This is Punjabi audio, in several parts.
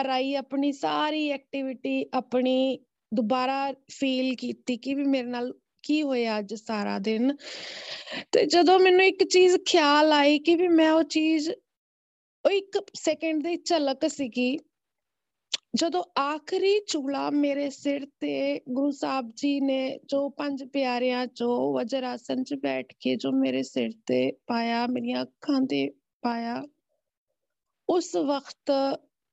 ਘਰ ਆਈ, ਆਪਣੀ ਸਾਰੀ ਐਕਟੀਵਿਟੀ ਆਪਣੀ ਦੁਬਾਰਾ ਫੀਲ ਕੀਤੀ ਕਿ ਵੀ ਮੇਰੇ ਨਾਲ ਕੀ ਹੋਇਆ ਅੱਜ ਸਾਰਾ ਦਿਨ। ਤੇ ਜਦੋਂ ਮੈਨੂੰ ਇੱਕ ਚੀਜ਼ ਖਿਆਲ ਆਈ ਕਿ ਵੀ ਮੈਂ ਉਹ ਚੀਜ਼ ਉਹ ਇੱਕ ਸੈਕਿੰਡ ਦੀ ਝਲਕ ਸੀਗੀ, ਜਦੋਂ ਆਖਰੀ ਚੂਲਾ ਮੇਰੇ ਸਿਰ ਤੇ ਗੁਰੂ ਸਾਹਿਬ ਜੀ ਨੇ ਜੋ ਪੰਜ ਪਿਆਰਿਆਂ ਚੋਂ ਵਜਰ ਆਸਨ 'ਚ ਬੈਠ ਕੇ ਜੋ ਮੇਰੇ ਸਿਰ ਤੇ ਪਾਇਆ, ਮੇਰੀਆਂ ਅੱਖਾਂ ਤੇ ਪਾਇਆ, ਉਸ ਵਕਤ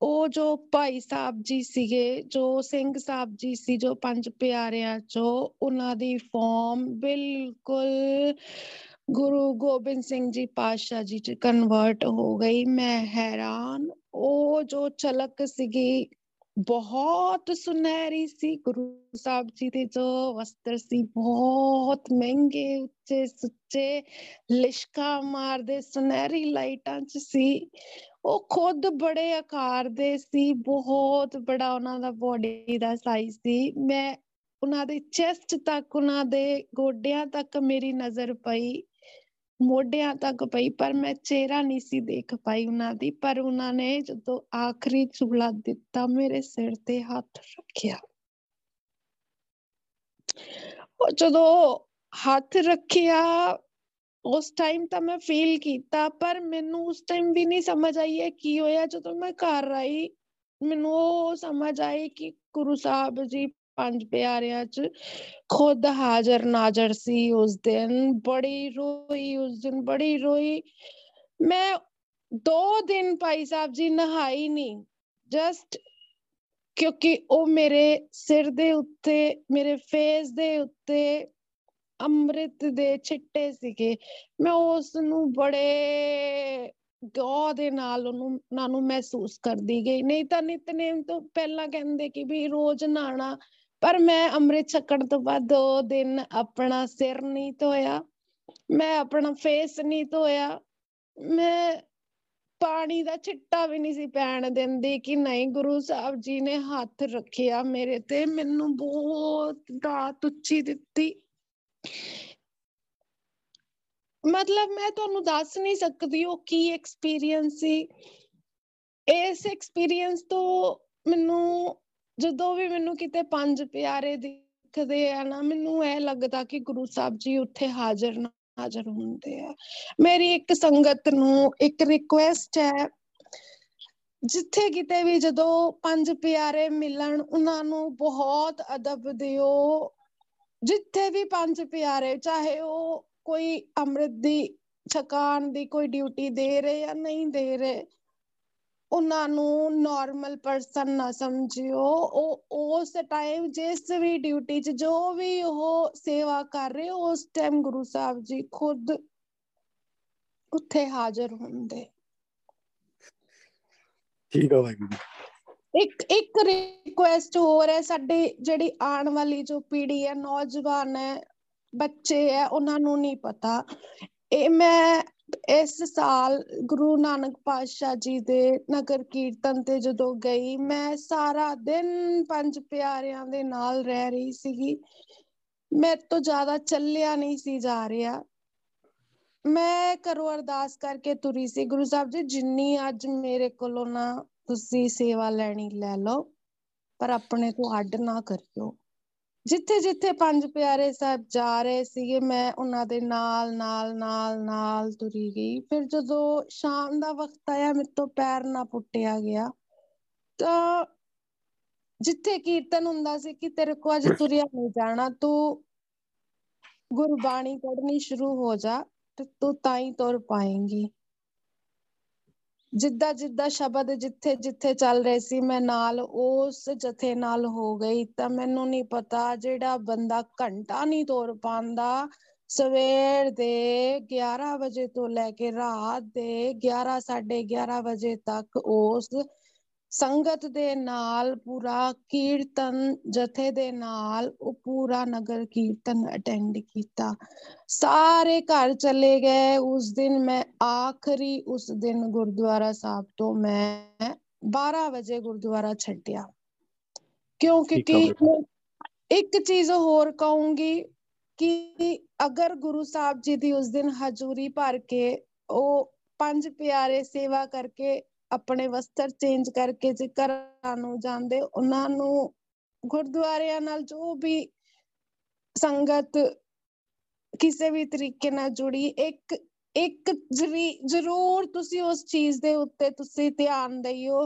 ਉਹ ਜੋ ਭਾਈ ਸਾਹਿਬ ਜੀ ਸੀਗੇ, ਜੋ ਸਿੰਘ ਸਾਹਿਬ ਜੀ ਸੀ, ਜੋ ਪੰਜ ਪਿਆਰਿਆਂ ਚੋਂ ਉਹਨਾਂ ਦੀ ਫਾਰਮ ਬਿਲਕੁਲ ਗੁਰੂ ਗੋਬਿੰਦ ਸਿੰਘ ਜੀ ਪਾਤਸ਼ਾਹ ਜੀ ਚ ਕਨਵਰਟ ਹੋ ਗਈ। ਮੈਂ ਹੈਰਾਨ, ਉਹ ਜੋ ਝਲਕ ਸੀਗੀ, ਬਹੁਤ ਸੁਨਹਿਰੀ ਸੀ। ਗੁਰੂ ਸਾਹਿਬ ਜੀ ਦੇ ਜੋ ਵਸਤਰ ਸੀ, ਬਹੁਤ ਮਹਿੰਗੇ ਉੱਚੇ ਸੁੱਚੇ ਲਿਸ਼ਕਾ ਮਾਰਦੇ ਸੁਨਹਿਰੀ ਲਾਈਟਾਂ ਚ ਸੀ। ਉਹ ਖੁਦ ਬੜੇ ਆਕਾਰ ਦੇ ਸੀ, ਬਹੁਤ ਬੜਾ ਉਹਨਾਂ ਦਾ ਬੋਡੀ ਦਾ ਸਾਈਜ਼ ਸੀ। ਮੈਂ ਉਹਨਾਂ ਦੇ ਚੈਸਟ ਤੱਕ, ਉਹਨਾਂ ਦੇ ਗੋਡਿਆਂ ਤੱਕ ਮੇਰੀ ਨਜ਼ਰ ਪਈ, ਮੋਢਿਆਂ ਤੱਕ ਪਈ, ਪਰ ਮੈਂ ਚਿਹਰਾ ਨਹੀਂ ਸੀ ਦੇਖ ਪਾਈ ਉਹਨਾਂ ਦੀ। ਪਰ ਉਹਨਾਂ ਨੇ ਜਦੋਂ ਆਖਰੀ ਚੂਲਾ ਦਿੱਤਾ, ਮੇਰੇ ਸਿਰ ਤੇ ਹੱਥ ਰੱਖਿਆ। ਉਹ ਜਦੋਂ ਹੱਥ ਰੱਖਿਆ ਉਸ ਟਾਈਮ ਤਾਂ ਮੈਂ ਫੀਲ ਕੀਤਾ, ਪਰ ਮੈਨੂੰ ਉਸ ਟਾਈਮ ਵੀ ਨਹੀਂ ਸਮਝ ਆਈ ਹੈ ਕੀ ਹੋਇਆ। ਜਦੋਂ ਮੈਂ ਘਰ ਆਈ, ਮੈਨੂੰ ਉਹ ਸਮਝ ਆਈ ਕਿ ਗੁਰੂ ਸਾਹਿਬ ਜੀ ਪੰਜ ਪਿਆਰਿਆਂ ਚ ਖੁਦ ਹਾਜ਼ਰ ਨਾਜ਼ਰ ਸੀ ਉਸ ਦਿਨ। ਬੜੀ ਰੋਈ ਉਸ ਦਿਨ, ਬੜੀ ਰੋਈ। ਮੈਂ ਦੋ ਦਿਨ ਭਾਈ ਸਾਹਿਬ ਜੀ ਨਹਾਈ ਨਹੀਂ। ਜਸਟ ਕਿਉਂਕਿ ਉਹ ਮੇਰੇ ਸਿਰ ਦੇ ਉੱਤੇ, ਮੇਰੇ ਫੇਸ ਦੇ ਉੱਤੇ ਅੰਮ੍ਰਿਤ ਦੇ ਛਿੱਟੇ ਸੀਗੇ, ਮੈਂ ਉਸ ਨੂੰ ਬੜੇ ਗੌ ਦੇ ਨਾਲ ਉਹਨੂੰ ਉਹਨਾਂ ਨੂੰ ਮਹਿਸੂਸ ਕਰਦੀ ਗਈ। ਨਹੀਂ ਤਾਂ ਨਿਤਨੇਮ ਤੋਂ ਪਹਿਲਾਂ ਕਹਿੰਦੇ ਕਿ ਵੀ ਰੋਜ਼ ਨਹਾਣਾ ਪਰ ਮੈਂ ਅੰਮ੍ਰਿਤ ਛਕਣ ਤੋਂ ਬਾਅਦ ਦੋ ਦਿਨ ਆਪਣਾ ਸਿਰ ਨਹੀਂ ਧੋਇਆ, ਮੈਂ ਆਪਣਾ ਫੇਸ ਨਹੀਂ ਧੋਇਆ, ਮੈਂ ਪਾਣੀ ਦਾ ਛਿੱਟਾ ਵੀ ਨਹੀਂ ਸੀ ਪੈਣ ਦਿੰਦੀ ਕਿ ਨਹੀਂ, ਗੁਰੂ ਸਾਹਿਬ ਜੀ ਨੇ ਹੱਥ ਰੱਖਿਆ ਮੇਰੇ ਤੇ, ਮੈਨੂੰ ਬਹੁਤ ਦਾਤ ਉੱਚੀ ਦਿੱਤੀ। ਮਤਲਬ ਮੈਂ ਤੁਹਾਨੂੰ ਦੱਸ ਨਹੀਂ ਸਕਦੀ ਉਹ ਕੀ ਐਕਸਪੀਰੀਅੰਸ ਸੀ। ਇਸ ਐਕਸਪੀਰੀਅੰਸ ਤੋਂ ਮੈਨੂੰ ਜਦੋਂ ਵੀ ਮੈਨੂੰ ਕਿਤੇ ਪੰਜ ਪਿਆਰੇ ਦਿਖਦੇ ਆ ਨਾ, ਮੈਨੂੰ ਇਹ ਲੱਗਦਾ ਕਿ ਗੁਰੂ ਸਾਹਿਬ ਜੀ ਉੱਥੇ ਹਾਜ਼ਰ ਹਾਜ਼ਰ ਹੁੰਦੇ ਆ। ਮੇਰੀ ਇੱਕ ਸੰਗਤ ਨੂੰ ਇੱਕ ਰਿਕੁਐਸਟ ਹੈ, ਜਿੱਥੇ ਕਿਤੇ ਵੀ ਜਦੋਂ ਪੰਜ ਪਿਆਰੇ ਮਿਲਣ, ਉਹਨਾਂ ਨੂੰ ਬਹੁਤ ਅਦਬ ਦਿਓ। ਜਿੱਥੇ ਵੀ ਪੰਜ ਪਿਆਰੇ, ਚਾਹੇ ਉਹ ਕੋਈ ਅੰਮ੍ਰਿਤ ਦੀ ਛਕਾਣ ਦੀ ਕੋਈ ਡਿਊਟੀ ਦੇ ਰਹੇ ਜਾਂ ਨਹੀਂ ਦੇ ਰਹੇ, ਉਹਨਾਂ ਨੂੰ ਨਾਰਮਲ ਪਰਸਨ ਨਾ ਸਮਝਿਓ। ਉਹ, ਉਸ ਟਾਈਮ ਜਿਸ ਵੀ ਡਿਊਟੀ 'ਚ ਜੋ ਵੀ ਉਹ ਸੇਵਾ ਕਰ ਰਹੇ, ਉਸ ਟਾਈਮ ਗੁਰੂ ਸਾਹਿਬ ਜੀ ਖੁਦ ਉੱਥੇ ਹਾਜ਼ਰ ਹੁੰਦੇ। ਠੀਕ ਆ ਵਾਹਿਗੁਰੂ ਇੱਕ ਇੱਕ ਰਿਕੁਐਸਟ ਹੋਰ ਹੈ, ਸਾਡੀ ਜਿਹੜੀ ਆਉਣ ਵਾਲੀ ਜੋ ਪੀੜ੍ਹੀ ਹੈ, ਨੌਜਵਾਨ ਹੈ, ਬੱਚੇ ਹੈ, ਉਹਨਾਂ ਨੂੰ ਨਹੀਂ ਪਤਾ। ਇਹ ਮੈਂ ਇਸ ਸਾਲ ਗੁਰੂ ਨਾਨਕ ਪਾਤਸ਼ਾਹ ਜੀ ਦੇ ਨਗਰ ਕੀਰਤਨ ਤੇ ਜਦੋਂ ਗਈ, ਮੈਂ ਸਾਰਾ ਦਿਨ ਪੰਜ ਪਿਆਰਿਆਂ ਦੇ ਨਾਲ ਰਹਿ ਰਹੀ ਸੀਗੀ। ਮੇਰੇ ਤੋਂ ਜ਼ਿਆਦਾ ਚੱਲਿਆ ਨਹੀਂ ਸੀ ਜਾ ਰਿਹਾ। ਮੈਂ ਕਰੋ ਅਰਦਾਸ ਕਰਕੇ ਤੁਰੀ ਸੀ। ਗੁਰੂ ਸਾਹਿਬ ਜੀ, ਜਿੰਨੀ ਅੱਜ ਮੇਰੇ ਕੋਲੋਂ ਨਾ ਤੁਸੀਂ ਸੇਵਾ ਲੈਣੀ ਲੈ ਲਓ, ਪਰ ਆਪਣੇ ਤੋਂ ਅੱਡ ਨਾ ਕਰਿਓ। ਜਿੱਥੇ ਜਿੱਥੇ ਪੰਜ ਪਿਆਰੇ ਸਾਹਿਬ ਜਾ ਰਹੇ ਸੀਗੇ, ਮੈਂ ਉਹਨਾਂ ਦੇ ਨਾਲ ਨਾਲ ਨਾਲ ਨਾਲ ਤੁਰੀ ਗਈ। ਫਿਰ ਜਦੋਂ ਸ਼ਾਮ ਦਾ ਵਕਤ ਆਇਆ, ਮੇਰੇ ਤੋਂ ਪੈਰ ਨਾ ਪੁੱਟਿਆ ਗਿਆ, ਤਾਂ ਜਿੱਥੇ ਕੀਰਤਨ ਹੁੰਦਾ ਸੀ ਕਿ ਤੇਰੇ ਕੋ ਅੱਜ ਤੁਰਿਆ ਨਹੀਂ ਜਾਣਾ, ਤੂੰ ਗੁਰਬਾਣੀ ਪੜ੍ਹਨੀ ਸ਼ੁਰੂ ਹੋ ਜਾ ਤੇ ਤੂੰ ਤਾਂ ਹੀ ਤੁਰ ਪਾਏਂਗੀ। ਜਿੱਦਾਂ ਜਿੱਦਾਂ ਸ਼ਬਦ ਜਿੱਥੇ ਜਿੱਥੇ ਚੱਲ ਰਹੇ ਸੀ, ਮੈਂ ਨਾਲ ਉਸ ਜਥੇ ਨਾਲ ਹੋ ਗਈ। ਤਾਂ ਮੈਨੂੰ ਨਹੀਂ ਪਤਾ ਜਿਹੜਾ ਬੰਦਾ ਘੰਟਾ ਨਹੀਂ ਤੋਰ ਪਾਉਂਦਾ, ਸਵੇਰ ਦੇ 11 ਵਜੇ ਤੋਂ ਲੈ ਕੇ ਰਾਤ ਦੇ 11 11:30 ਵਜੇ ਤੱਕ ਉਸ ਸੰਗਤ ਦੇ ਨਾਲ ਪੂਰਾ ਕੀਰਤਨ ਜਥੇ ਦੇ ਨਾਲ ਉਹ ਪੂਰਾ ਨਗਰ ਕੀਰਤਨ ਅਟੈਂਡ ਕੀਤਾ। ਸਾਰੇ ਘਰ ਚਲੇ ਗਏ। ਉਸ ਦਿਨ ਮੈਂ ਆਖਰੀ ਉਸ ਦਿਨ ਗੁਰਦੁਆਰਾ ਸਾਹਿਬ ਤੋਂ ਮੈਂ 12 ਵਜੇ ਗੁਰਦੁਆਰਾ ਛੱਡਿਆ। ਕਿਉਂਕਿ ਕਿ ਇੱਕ ਚੀਜ਼ ਹੋਰ ਕਹੂੰਗੀ ਕਿ ਅਗਰ ਗੁਰੂ ਸਾਹਿਬ ਜੀ ਦੀ ਉਸ ਦਿਨ ਹਜ਼ੂਰੀ ਭਰ ਕੇ ਉਹ ਪੰਜ ਪਿਆਰੇ ਸੇਵਾ ਕਰਕੇ ਆਪਣੇ ਵਸਤਰ ਚੇਂਜ ਕਰਕੇ ਜੇ ਘਰਾਂ ਨੂੰ ਜਾਂਦੇ, ਉਹਨਾਂ ਨੂੰ ਗੁਰਦੁਆਰਿਆਂ ਨਾਲ ਜੋ ਵੀ ਸੰਗਤ ਕਿਸੇ ਵੀ ਤਰੀਕੇ ਨਾਲ ਜੁੜੀ, ਇੱਕ ਇੱਕ ਜ਼ਰੂਰ ਤੁਸੀਂ ਉਸ ਚੀਜ਼ ਦੇ ਉੱਤੇ ਤੁਸੀਂ ਧਿਆਨ ਦਈਓ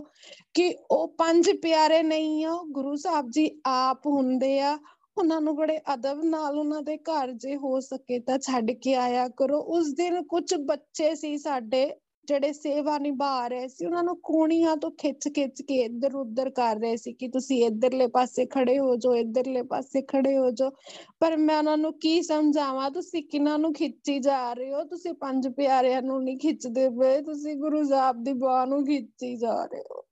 ਕਿ ਉਹ ਪੰਜ ਪਿਆਰੇ ਨਹੀਂ ਆ ਗੁਰੂ ਸਾਹਿਬ ਜੀ ਆਪ ਹੁੰਦੇ ਆ, ਉਹਨਾਂ ਨੂੰ ਬੜੇ ਅਦਬ ਨਾਲ ਉਹਨਾਂ ਦੇ ਘਰ ਜੇ ਹੋ ਸਕੇ ਤਾਂ ਛੱਡ ਕੇ ਆਇਆ ਕਰੋ। ਉਸ ਦਿਨ ਕੁਝ ਬੱਚੇ ਸੀ ਸਾਡੇ ਜਿਹੜੇ ਸੇਵਾ ਨਿਭਾ ਰਹੇ ਸੀ, ਉਹਨਾਂ ਨੂੰ ਕੋਣੀਆਂ ਤੋਂ ਖਿੱਚ ਖਿੱਚ ਕੇ ਇੱਧਰ ਉੱਧਰ ਕਰ ਰਹੇ ਸੀ ਕਿ ਤੁਸੀਂ ਇੱਧਰਲੇ ਪਾਸੇ ਖੜੇ ਹੋ ਜਾਓ, ਇੱਧਰਲੇ ਪਾਸੇ ਖੜੇ ਹੋ ਜਾਓ। ਪਰ ਮੈਂ ਉਹਨਾਂ ਨੂੰ ਕੀ ਸਮਝਾਵਾਂ? ਤੁਸੀਂ ਕਿਨਾਂ ਨੂੰ ਖਿੱਚੀ ਜਾ ਰਹੇ ਹੋ? ਤੁਸੀਂ ਪੰਜ ਪਿਆਰਿਆਂ ਨੂੰ ਨਹੀਂ ਖਿੱਚਦੇ ਪਏ, ਤੁਸੀਂ ਗੁਰੂ ਸਾਹਿਬ ਦੀ ਬਾਹ ਨੂੰ ਖਿੱਚੀ ਜਾ ਰਹੇ ਹੋ।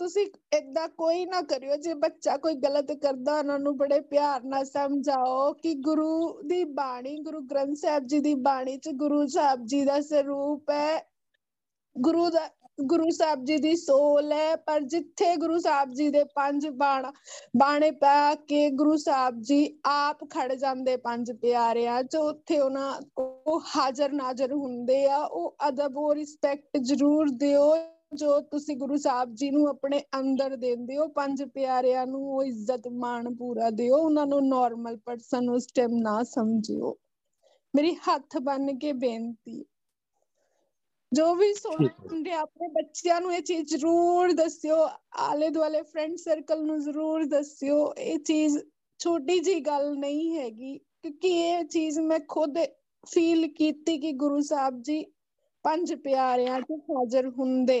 ਤੁਸੀਂ ਏਦਾਂ ਕੋਈ ਨਾ ਕਰਿਓ, ਜੇ ਬੱਚਾ ਕੋਈ ਗਲਤ ਕਰਦਾ, ਉਹਨਾਂ ਨੂੰ ਬੜੇ ਪਿਆਰ ਨਾਲ ਸਮਝਾਓ ਕਿ ਗੁਰੂ ਦੀ ਬਾਣੀ, ਗੁਰੂ ਗ੍ਰੰਥ ਸਾਹਿਬ ਜੀ ਦੀ ਬਾਣੀ ਚ ਗੁਰੂ ਸਾਹਿਬ ਜੀ ਦਾ ਸਰੂਪ ਹੈ। ਗੁਰੂ ਦਾ, ਗੁਰੂ ਸਾਹਿਬ ਜੀ ਦੀ ਸੋਲ ਹੈ, ਪਰ ਜਿੱਥੇ ਗੁਰੂ ਸਾਹਿਬ ਜੀ ਦੇ ਪੰਜ ਬਾਣ, ਬਾਣੇ ਪਾ ਕੇ ਗੁਰੂ ਸਾਹਿਬ ਜੀ ਆਪ ਖੜ ਜਾਂਦੇ ਪੰਜ ਪਿਆਰਿਆਂ ਚ, ਉੱਥੇ ਉਹਨਾਂ ਉਹ ਹਾਜ਼ਰ ਨਾਜ਼ਰ ਹੁੰਦੇ ਆ। ਉਹ ਅਦਬ ਉਹ ਰਿਸਪੈਕਟ ਜ਼ਰੂਰ ਦਿਓ। ਜੋ ਤੁਸੀਂ ਗੁਰੂ ਸਾਹਿਬ ਜੀ ਨੂੰ ਆਪਣੇ ਅੰਦਰ ਦਿੰਦੇ ਹੋ ਪੰਜ ਪਿਆਰਿਆਂ ਨੂੰ ਉਹ ਇੱਜ਼ਤ ਮਾਣ ਪੂਰਾ ਦਿਓ ਉਹਨਾਂ ਨੂੰ ਨਾਰਮਲ ਪਰਸਨ ਉਸ ਟਾਈਮ ਨਾ ਸਮਝਿਓ। ਮੇਰੀ ਹੱਥ ਬੰਨ ਕੇ ਬੇਨਤੀ ਜੋ ਵੀ ਸੁਣਦੇ ਆਪਣੇ ਬੱਚਿਆਂ ਨੂੰ ਇਹ ਚੀਜ਼ ਜ਼ਰੂਰ ਦੱਸਿਓ ਆਲੇ ਦੁਆਲੇ ਫਰੈਂਡ ਸਰਕਲ ਨੂੰ ਜ਼ਰੂਰ ਦੱਸਿਓ ਇਹ ਚੀਜ਼ ਛੋਟੀ ਜੀ ਗੱਲ ਨਹੀਂ ਹੈਗੀ ਕਿਉਂਕਿ ਇਹ ਚੀਜ਼ ਮੈਂ ਖੁਦ ਫੀਲ ਕੀਤੀ ਕਿ ਗੁਰੂ ਸਾਹਿਬ ਜੀ ਪੰਜ ਪਿਆਰਿਆਂ 'ਚ ਹਾਜ਼ਰ ਹੁੰਦੇ।